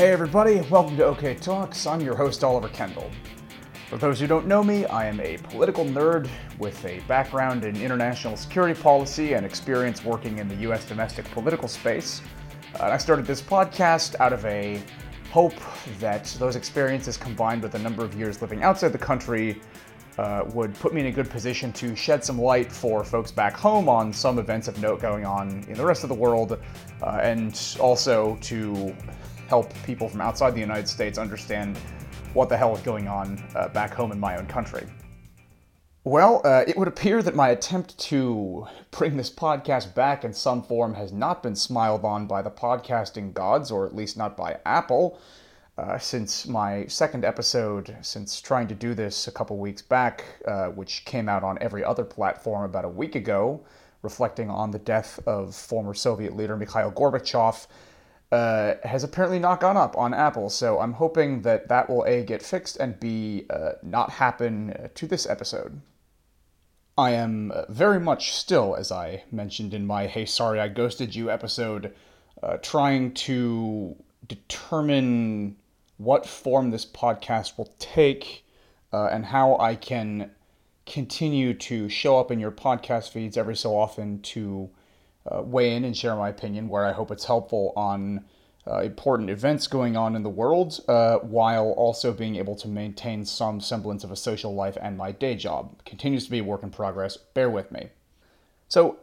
Hey everybody, welcome to OK Talks. I'm your host Oliver Kendall. For those who don't know me, I am a political nerd with a background in international security policy and experience working in the US domestic political space. Uh, I started this podcast out of a hope that those experiences combined with a number of years living outside the country uh, would put me in a good position to shed some light for folks back home on some events of note going on in the rest of the world, uh, and also to help people from outside the United States understand what the hell is going on uh, back home in my own country. Well, uh, it would appear that my attempt to bring this podcast back in some form has not been smiled on by the podcasting gods, or at least not by Apple. Uh, since my second episode, since trying to do this a couple weeks back, uh, which came out on every other platform about a week ago, reflecting on the death of former Soviet leader Mikhail Gorbachev, uh, has apparently not gone up on Apple. So I'm hoping that that will A, get fixed, and B, uh, not happen uh, to this episode. I am uh, very much still, as I mentioned in my Hey Sorry I Ghosted You episode, uh, trying to determine what form this podcast will take and how I can continue to show up in your podcast feeds every so often to uh, weigh in and share my opinion where I hope it's helpful on uh, important events going on in the world uh, while also being able to maintain some semblance of a social life and my day job. Continues to be a work in progress. Bear with me. So,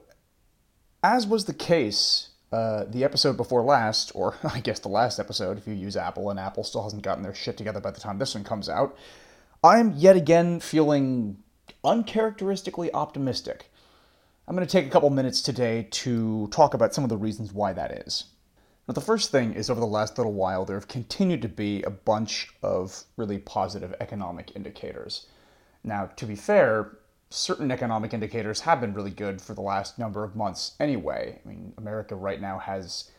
as was the case uh, the episode before last, or I guess the last episode if you use Apple, and Apple still hasn't gotten their shit together by the time this one comes out, I'm yet again feeling uncharacteristically optimistic. I'm going to take a couple minutes today to talk about some of the reasons why that is. Now, the first thing is over the last little while, there have continued to be a bunch of really positive economic indicators. Now, to be fair, certain economic indicators have been really good for the last number of months anyway. I mean, America right now has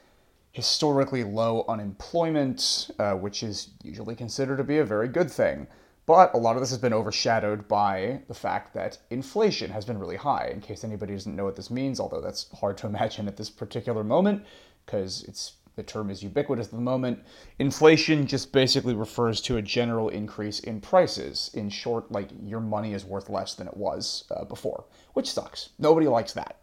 historically low unemployment, uh, which is usually considered to be a very good thing. But a lot of this has been overshadowed by the fact that inflation has been really high. In case anybody doesn't know what this means, although that's hard to imagine at this particular moment, because it's the term is ubiquitous at the moment. Inflation just basically refers to a general increase in prices. In short, like your money is worth less than it was uh, before, which sucks. Nobody likes that.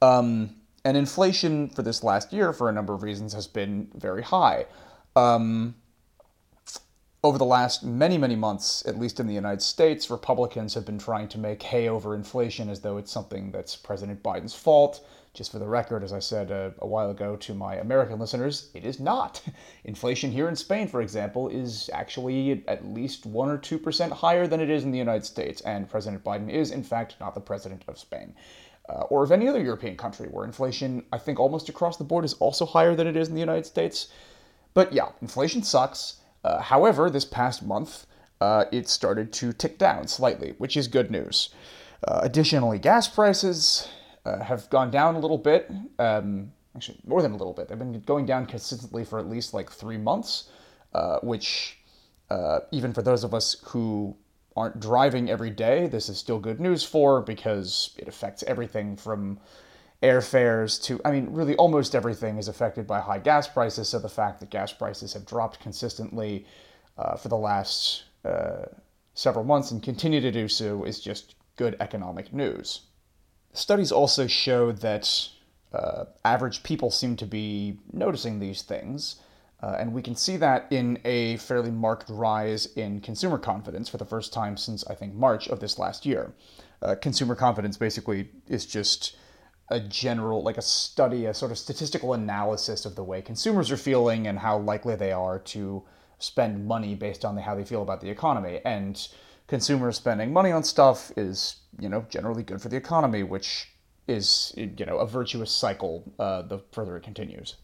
Um, and inflation for this last year, for a number of reasons, has been very high. Um, over the last many, many months, at least in the United States, Republicans have been trying to make hay over inflation as though it's something that's President Biden's fault. Just for the record, as I said a, a, while ago to my American listeners, it is not. Inflation here in Spain, for example, is actually at least 1 or 2% higher than it is in the United States, and President Biden is, in fact, not the president of Spain. Uh, or of any other European country where inflation, I think almost across the board, is also higher than it is in the United States. But yeah, inflation sucks. Uh, however, this past month, uh, it started to tick down slightly, which is good news. Uh, additionally, gas prices uh, have gone down a little bit. Um, actually, more than a little bit. They've been going down consistently for at least like three months, uh, which, uh, even for those of us who aren't driving every day, this is still good news for because it affects everything from airfares to, I mean, really almost everything is affected by high gas prices. So the fact that gas prices have dropped consistently uh, for the last uh, several months and continue to do so is just good economic news. Studies also show that uh, average people seem to be noticing these things. Uh, and we can see that in a fairly marked rise in consumer confidence for the first time since, I think, March of this last year. Uh, consumer confidence basically is just a general, like a study, a sort of statistical analysis of the way consumers are feeling and how likely they are to spend money based on the, how they feel about the economy. And consumers spending money on stuff is, you know, generally good for the economy, which is, you know, a virtuous cycle uh, the further it continues.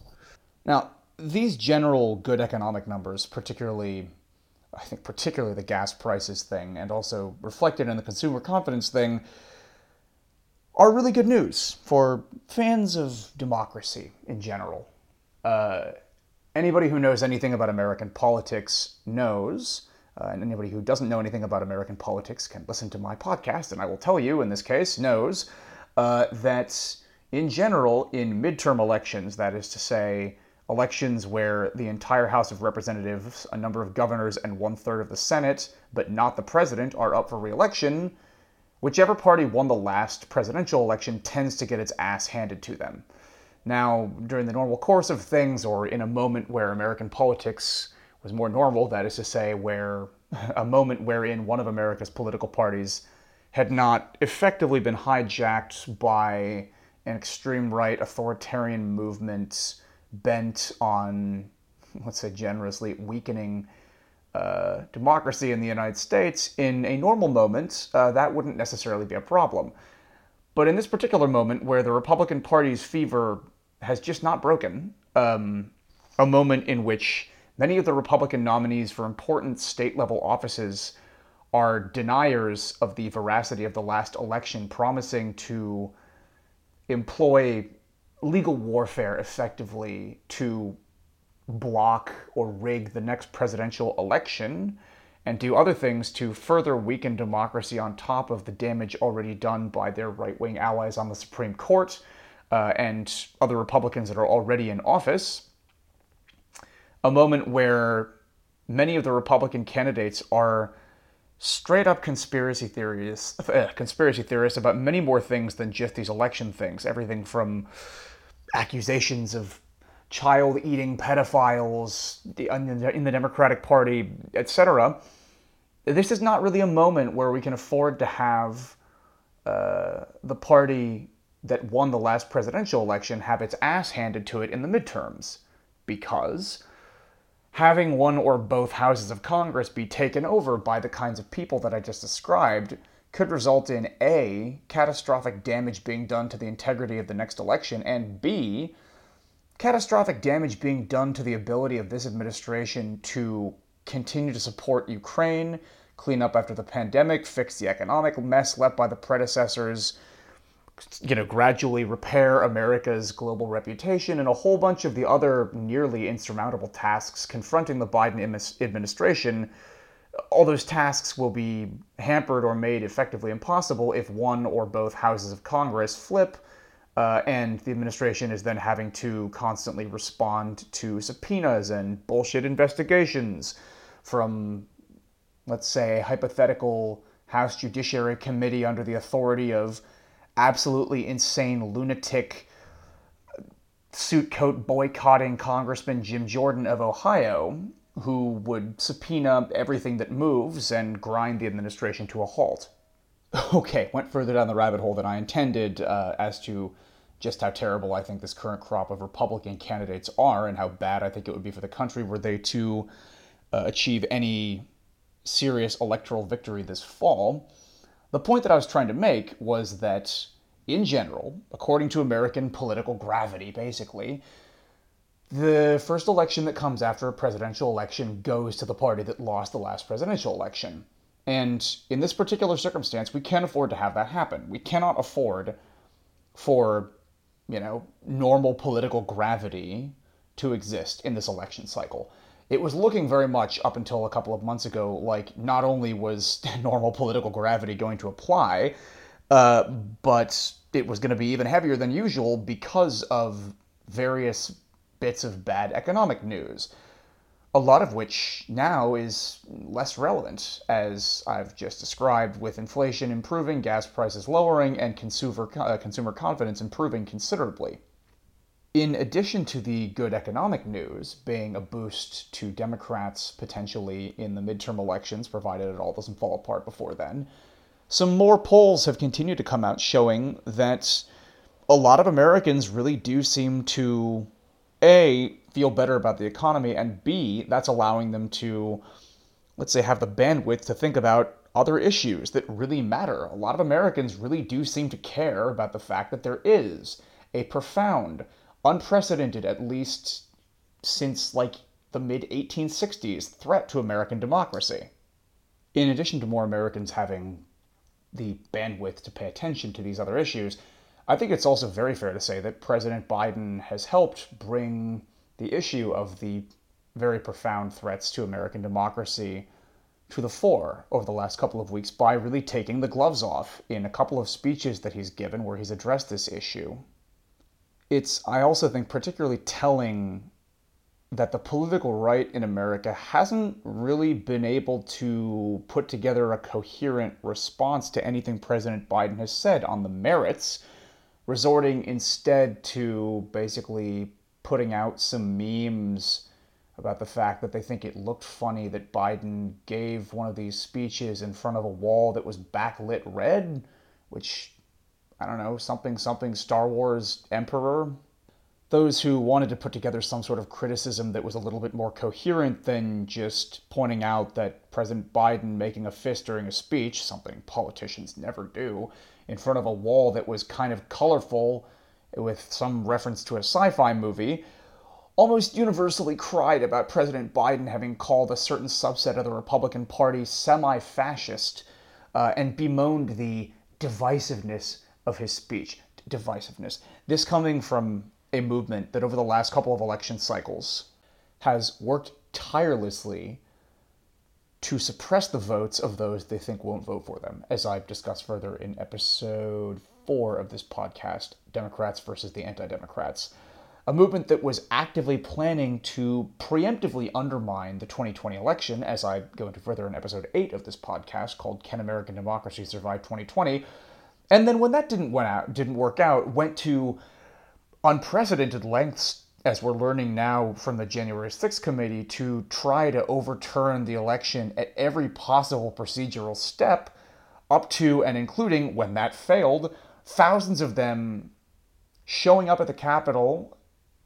Now, these general good economic numbers, particularly, I think, particularly the gas prices thing, and also reflected in the consumer confidence thing, are really good news for fans of democracy in general. Uh, anybody who knows anything about American politics knows, uh, and anybody who doesn't know anything about American politics can listen to my podcast, and I will tell you in this case, knows uh, that in general, in midterm elections, that is to say, elections where the entire House of Representatives, a number of governors, and one third of the Senate, but not the president, are up for reelection, whichever party won the last presidential election tends to get its ass handed to them. Now, during the normal course of things, or in a moment where American politics was more normal, that is to say, where a moment wherein one of America's political parties had not effectively been hijacked by an extreme right authoritarian movement bent on, let's say generously, weakening uh, democracy in the United States, in a normal moment, uh, that wouldn't necessarily be a problem. But in this particular moment, where the Republican Party's fever has just not broken, um, a moment in which many of the Republican nominees for important state level offices are deniers of the veracity of the last election, promising to employ legal warfare effectively to block or rig the next presidential election and do other things to further weaken democracy on top of the damage already done by their right wing allies on the Supreme Court uh, and other Republicans that are already in office. A moment where many of the Republican candidates are straight up conspiracy theories, uh, conspiracy theorists about many more things than just these election things. Everything from accusations of child eating pedophiles in the Democratic Party, etc. This is not really a moment where we can afford to have uh, the party that won the last presidential election have its ass handed to it in the midterms. Because having one or both houses of Congress be taken over by the kinds of people that I just described could result in A, catastrophic damage being done to the integrity of the next election, and B, catastrophic damage being done to the ability of this administration to continue to support Ukraine, clean up after the pandemic, fix the economic mess left by the predecessors, you know, gradually repair America's global reputation, and a whole bunch of the other nearly insurmountable tasks confronting the Biden administration. All those tasks will be hampered or made effectively impossible if one or both houses of Congress flip uh, and the administration is then having to constantly respond to subpoenas and bullshit investigations from, let's say, a hypothetical House Judiciary Committee under the authority of absolutely insane lunatic suit coat boycotting Congressman Jim Jordan of Ohio, who would subpoena everything that moves and grind the administration to a halt. Okay, went further down the rabbit hole than I intended uh, as to just how terrible I think this current crop of Republican candidates are and how bad I think it would be for the country were they to uh, achieve any serious electoral victory this fall. The point that I was trying to make was that, in general, according to American political gravity, basically, the first election that comes after a presidential election goes to the party that lost the last presidential election. And in this particular circumstance, we can't afford to have that happen. We cannot afford for you know, normal political gravity to exist in this election cycle. It was looking very much up until a couple of months ago like not only was normal political gravity going to apply, uh, but it was going to be even heavier than usual because of various bits of bad economic news a lot of which now is less relevant, as I've just described, with inflation improving, gas prices lowering, and consumer, uh, consumer confidence improving considerably. In addition to the good economic news being a boost to Democrats potentially in the midterm elections, provided it all doesn't fall apart before then, some more polls have continued to come out showing that a lot of Americans really do seem to A, feel better about the economy, and B, that's allowing them to, let's say, have the bandwidth to think about other issues that really matter. A lot of Americans really do seem to care about the fact that there is a profound, unprecedented, at least since like the mid 1860s, threat to American democracy. In addition to more Americans having the bandwidth to pay attention to these other issues, I think it's also very fair to say that President Biden has helped bring the issue of the very profound threats to American democracy to the fore over the last couple of weeks by really taking the gloves off in a couple of speeches that he's given where he's addressed this issue. It's, I also think, particularly telling that the political right in America hasn't really been able to put together a coherent response to anything President Biden has said on the merits, resorting instead to basically putting out some memes about the fact that they think it looked funny that Biden gave one of these speeches in front of a wall that was backlit red, which, I don't know, something, something Star Wars Emperor. Those who wanted to put together some sort of criticism that was a little bit more coherent than just pointing out that President Biden making a fist during a speech, something politicians never do, in front of a wall that was kind of colorful with some reference to a sci fi movie, almost universally cried about President Biden having called a certain subset of the Republican Party semi fascist uh, and bemoaned the divisiveness of his speech. Divisiveness. This coming from a movement that over the last couple of election cycles has worked tirelessly to suppress the votes of those they think won't vote for them, as I've discussed further in episode four of this podcast Democrats versus the Anti Democrats a movement that was actively planning to preemptively undermine the 2020 election, as I go into further in episode 8 of this podcast called Can American Democracy Survive 2020? And then when that didn't went out, didn't work out, went to unprecedented lengths as we're learning now from the January 6th committee to try to overturn the election at every possible procedural step up to and including when that failed, thousands of them showing up at the Capitol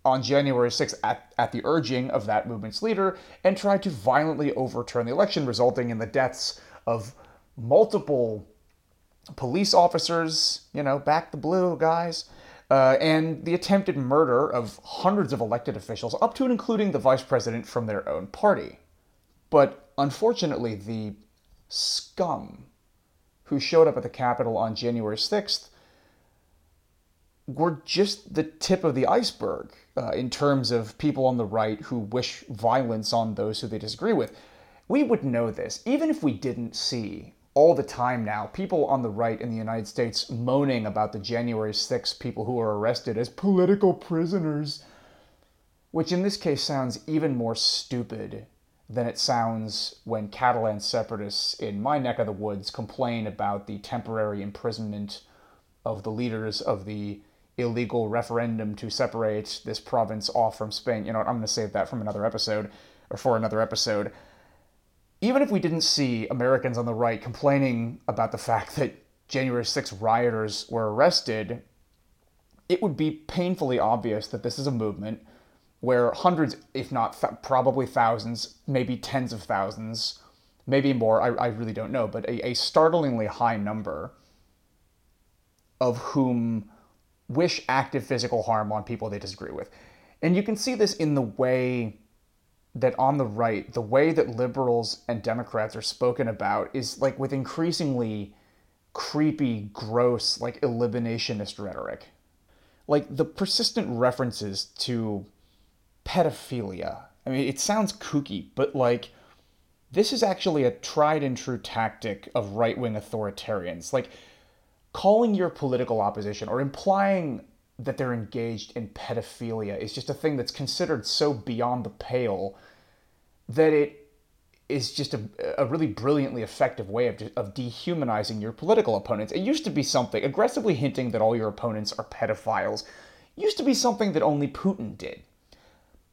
on January 6th at, at the urging of that movement's leader and tried to violently overturn the election, resulting in the deaths of multiple police officers, you know, back the blue guys, uh, and the attempted murder of hundreds of elected officials, up to and including the vice president from their own party. But unfortunately, the scum who showed up at the Capitol on January 6th were just the tip of the iceberg uh, in terms of people on the right who wish violence on those who they disagree with. We would know this, even if we didn't see all the time now people on the right in the United States moaning about the January 6 people who are arrested as political prisoners, which in this case sounds even more stupid than it sounds when Catalan separatists in my neck of the woods complain about the temporary imprisonment of the leaders of the illegal referendum to separate this province off from Spain. You know, I'm going to save that from another episode or for another episode. Even if we didn't see Americans on the right complaining about the fact that January 6 rioters were arrested, it would be painfully obvious that this is a movement where hundreds, if not th- probably thousands, maybe tens of thousands, maybe more, I, I really don't know, but a, a startlingly high number of whom wish active physical harm on people they disagree with. And you can see this in the way that on the right, the way that liberals and Democrats are spoken about is like with increasingly creepy, gross, like eliminationist rhetoric. Like the persistent references to pedophilia. I mean, it sounds kooky, but like this is actually a tried and true tactic of right wing authoritarians. Like, calling your political opposition or implying that they're engaged in pedophilia is just a thing that's considered so beyond the pale that it is just a, a really brilliantly effective way of, of dehumanizing your political opponents. It used to be something, aggressively hinting that all your opponents are pedophiles, used to be something that only Putin did.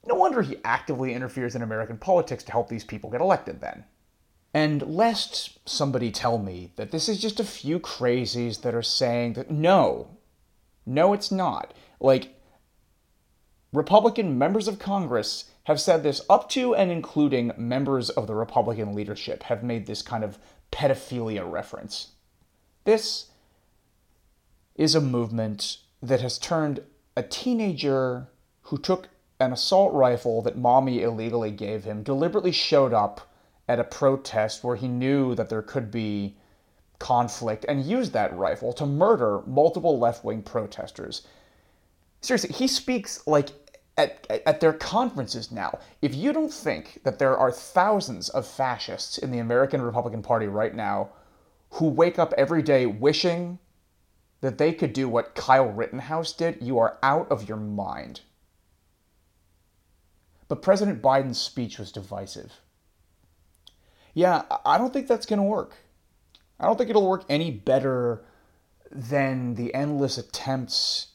No wonder he actively interferes in American politics to help these people get elected then. And lest somebody tell me that this is just a few crazies that are saying that no, no, it's not. Like, Republican members of Congress have said this up to and including members of the Republican leadership have made this kind of pedophilia reference. This is a movement that has turned a teenager who took an assault rifle that mommy illegally gave him, deliberately showed up at a protest where he knew that there could be conflict and used that rifle to murder multiple left wing protesters. Seriously, he speaks like at, at their conferences now. If you don't think that there are thousands of fascists in the American Republican Party right now who wake up every day wishing that they could do what Kyle Rittenhouse did, you are out of your mind. but President Biden's speech was divisive. Yeah, I don't think that's going to work. I don't think it'll work any better than the endless attempts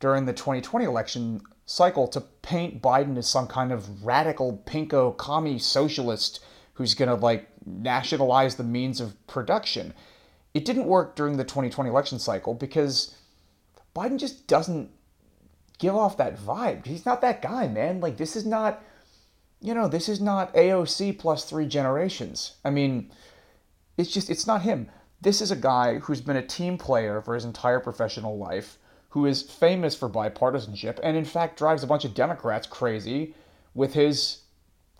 during the 2020 election cycle to paint Biden as some kind of radical pinko commie socialist who's going to like nationalize the means of production. It didn't work during the 2020 election cycle because Biden just doesn't give off that vibe. He's not that guy, man. Like this is not you know, this is not AOC plus 3 generations. I mean, it's just it's not him. This is a guy who's been a team player for his entire professional life, who is famous for bipartisanship and in fact drives a bunch of Democrats crazy with his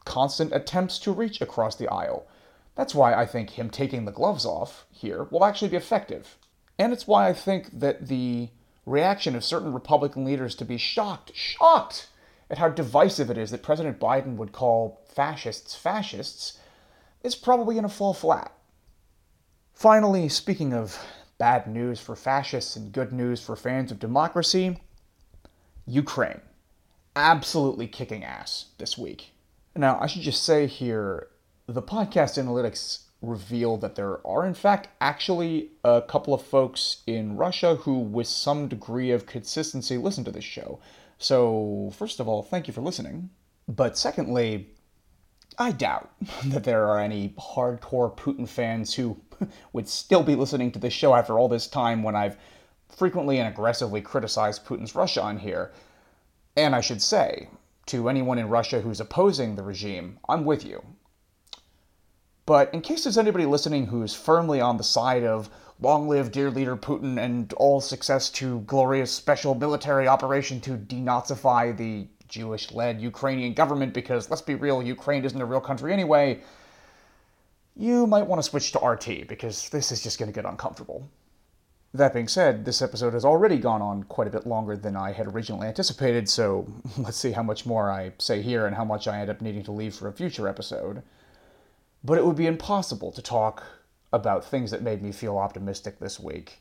constant attempts to reach across the aisle. That's why I think him taking the gloves off here will actually be effective. And it's why I think that the reaction of certain Republican leaders to be shocked, shocked at how divisive it is that President Biden would call fascists fascists is probably going to fall flat. Finally, speaking of bad news for fascists and good news for fans of democracy, Ukraine. Absolutely kicking ass this week. Now, I should just say here the podcast analytics reveal that there are, in fact, actually a couple of folks in Russia who, with some degree of consistency, listen to this show. So, first of all, thank you for listening. But secondly, I doubt that there are any hardcore Putin fans who would still be listening to this show after all this time when I've frequently and aggressively criticized Putin's Russia on here. And I should say, to anyone in Russia who's opposing the regime, I'm with you. But in case there's anybody listening who's firmly on the side of long live dear leader Putin and all success to glorious special military operation to denazify the Jewish led Ukrainian government, because let's be real, Ukraine isn't a real country anyway, you might want to switch to RT because this is just going to get uncomfortable. That being said, this episode has already gone on quite a bit longer than I had originally anticipated, so let's see how much more I say here and how much I end up needing to leave for a future episode. But it would be impossible to talk about things that made me feel optimistic this week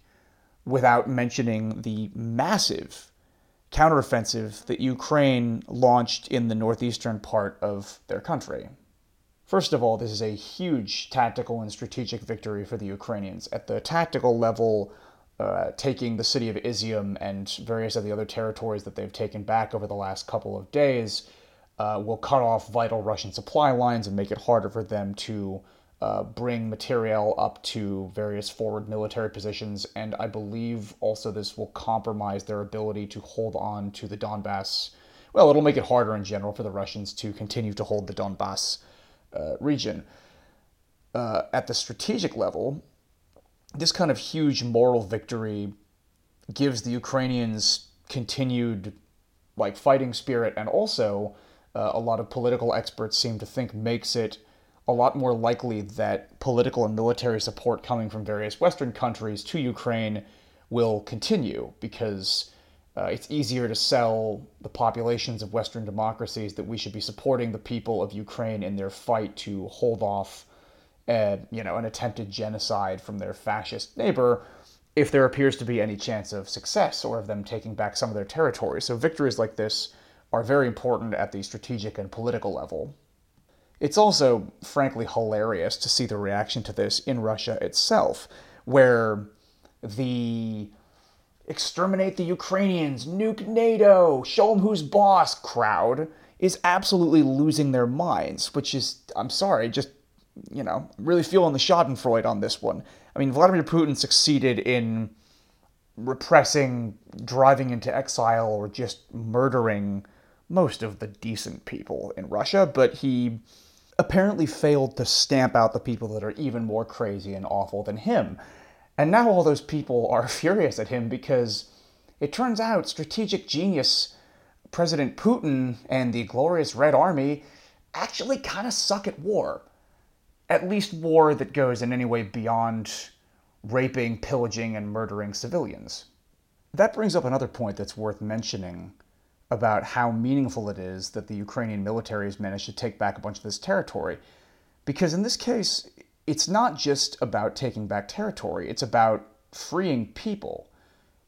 without mentioning the massive counteroffensive that Ukraine launched in the northeastern part of their country. First of all, this is a huge tactical and strategic victory for the Ukrainians. At the tactical level, uh, taking the city of Izium and various of the other territories that they've taken back over the last couple of days uh, will cut off vital Russian supply lines and make it harder for them to uh, bring material up to various forward military positions. And I believe also this will compromise their ability to hold on to the Donbass. Well, it'll make it harder in general for the Russians to continue to hold the Donbass uh, region. Uh, at the strategic level, this kind of huge moral victory gives the Ukrainians continued like fighting spirit, and also uh, a lot of political experts seem to think makes it a lot more likely that political and military support coming from various Western countries to Ukraine will continue because uh, it's easier to sell the populations of Western democracies that we should be supporting the people of Ukraine in their fight to hold off, you know, an attempted genocide from their fascist neighbor, if there appears to be any chance of success or of them taking back some of their territory. So victories like this are very important at the strategic and political level. It's also, frankly, hilarious to see the reaction to this in Russia itself, where the exterminate the Ukrainians, nuke NATO, show them who's boss crowd is absolutely losing their minds, which is, I'm sorry, just, you know, really feeling the Schadenfreude on this one. I mean, Vladimir Putin succeeded in repressing, driving into exile, or just murdering most of the decent people in Russia, but he apparently failed to stamp out the people that are even more crazy and awful than him. And now all those people are furious at him because it turns out strategic genius President Putin and the glorious Red Army actually kind of suck at war. At least war that goes in any way beyond raping, pillaging, and murdering civilians. That brings up another point that's worth mentioning about how meaningful it is that the Ukrainian military has managed to take back a bunch of this territory. Because in this case, it's not just about taking back territory, it's about freeing people.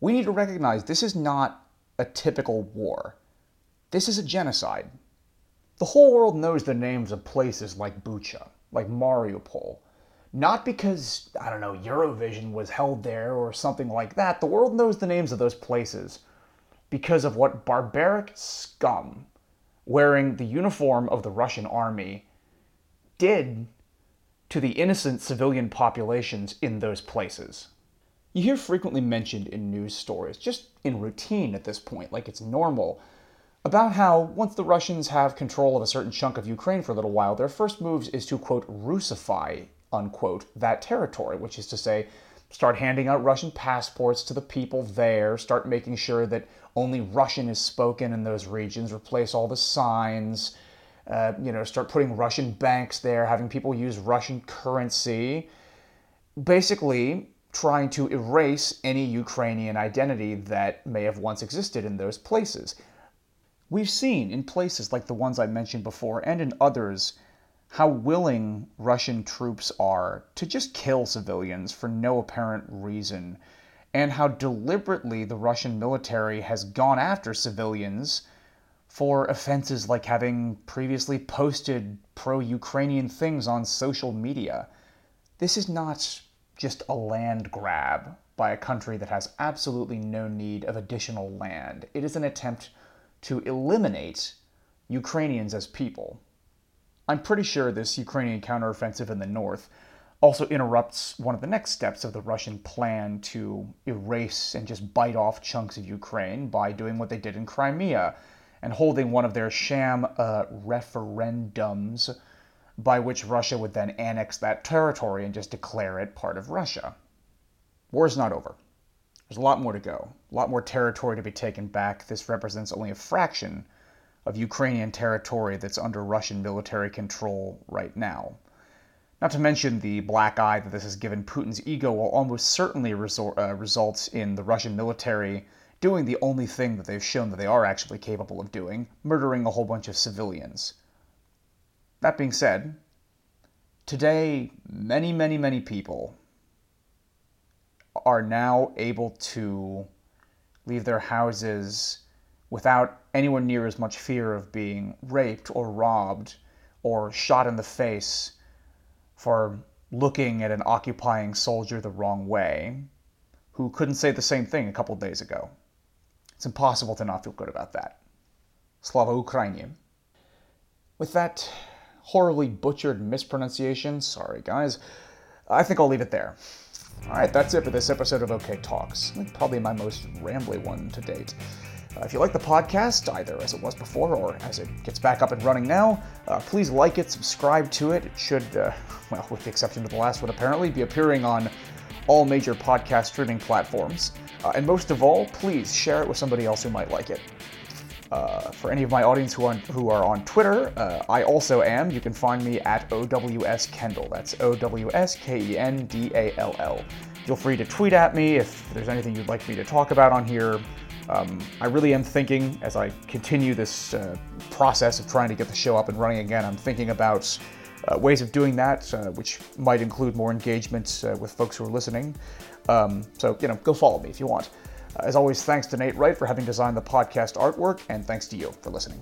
We need to recognize this is not a typical war. This is a genocide. The whole world knows the names of places like Bucha, like Mariupol. Not because, I don't know, Eurovision was held there or something like that. The world knows the names of those places because of what barbaric scum wearing the uniform of the Russian army did to the innocent civilian populations in those places. You hear frequently mentioned in news stories, just in routine at this point, like it's normal, about how once the Russians have control of a certain chunk of Ukraine for a little while, their first moves is to, quote, Russify, unquote, that territory, which is to say, start handing out Russian passports to the people there, start making sure that only Russian is spoken in those regions, replace all the signs, uh, you know, start putting Russian banks there, having people use Russian currency, basically trying to erase any Ukrainian identity that may have once existed in those places. We've seen in places like the ones I mentioned before and in others how willing Russian troops are to just kill civilians for no apparent reason, and how deliberately the Russian military has gone after civilians for offenses like having previously posted pro Ukrainian things on social media. This is not just a land grab by a country that has absolutely no need of additional land. It is an attempt to eliminate Ukrainians as people. I'm pretty sure this Ukrainian counteroffensive in the north also interrupts one of the next steps of the Russian plan to erase and just bite off chunks of Ukraine by doing what they did in Crimea and holding one of their sham uh, referendums by which Russia would then annex that territory and just declare it part of Russia. War's not over. There's a lot more to go, a lot more territory to be taken back. This represents only a fraction of Ukrainian territory that's under Russian military control right now. Not to mention the black eye that this has given Putin's ego will almost certainly resort, uh, in the Russian military doing the only thing that they've shown that they are actually capable of doing murdering a whole bunch of civilians. That being said, today, many, many, many people are now able to leave their houses without anyone near as much fear of being raped or robbed or shot in the face for looking at an occupying soldier the wrong way who couldn't say the same thing a couple days ago. It's impossible to not feel good about that. Slava Ukraini. With that horribly butchered mispronunciation, sorry guys, I think I'll leave it there. Alright, that's it for this episode of OK Talks. Probably my most rambly one to date. Uh, if you like the podcast, either as it was before or as it gets back up and running now, uh, please like it, subscribe to it. It should, uh, well, with the exception of the last one, apparently, be appearing on all major podcast streaming platforms. Uh, and most of all, please share it with somebody else who might like it. Uh, for any of my audience who who are on Twitter, uh, I also am. You can find me at OWS Kendall. That's O W S K E N D A L L. Feel free to tweet at me if there's anything you'd like me to talk about on here. Um, I really am thinking, as I continue this uh, process of trying to get the show up and running again, I'm thinking about uh, ways of doing that, uh, which might include more engagement uh, with folks who are listening. Um, so, you know, go follow me if you want. As always, thanks to Nate Wright for having designed the podcast artwork, and thanks to you for listening.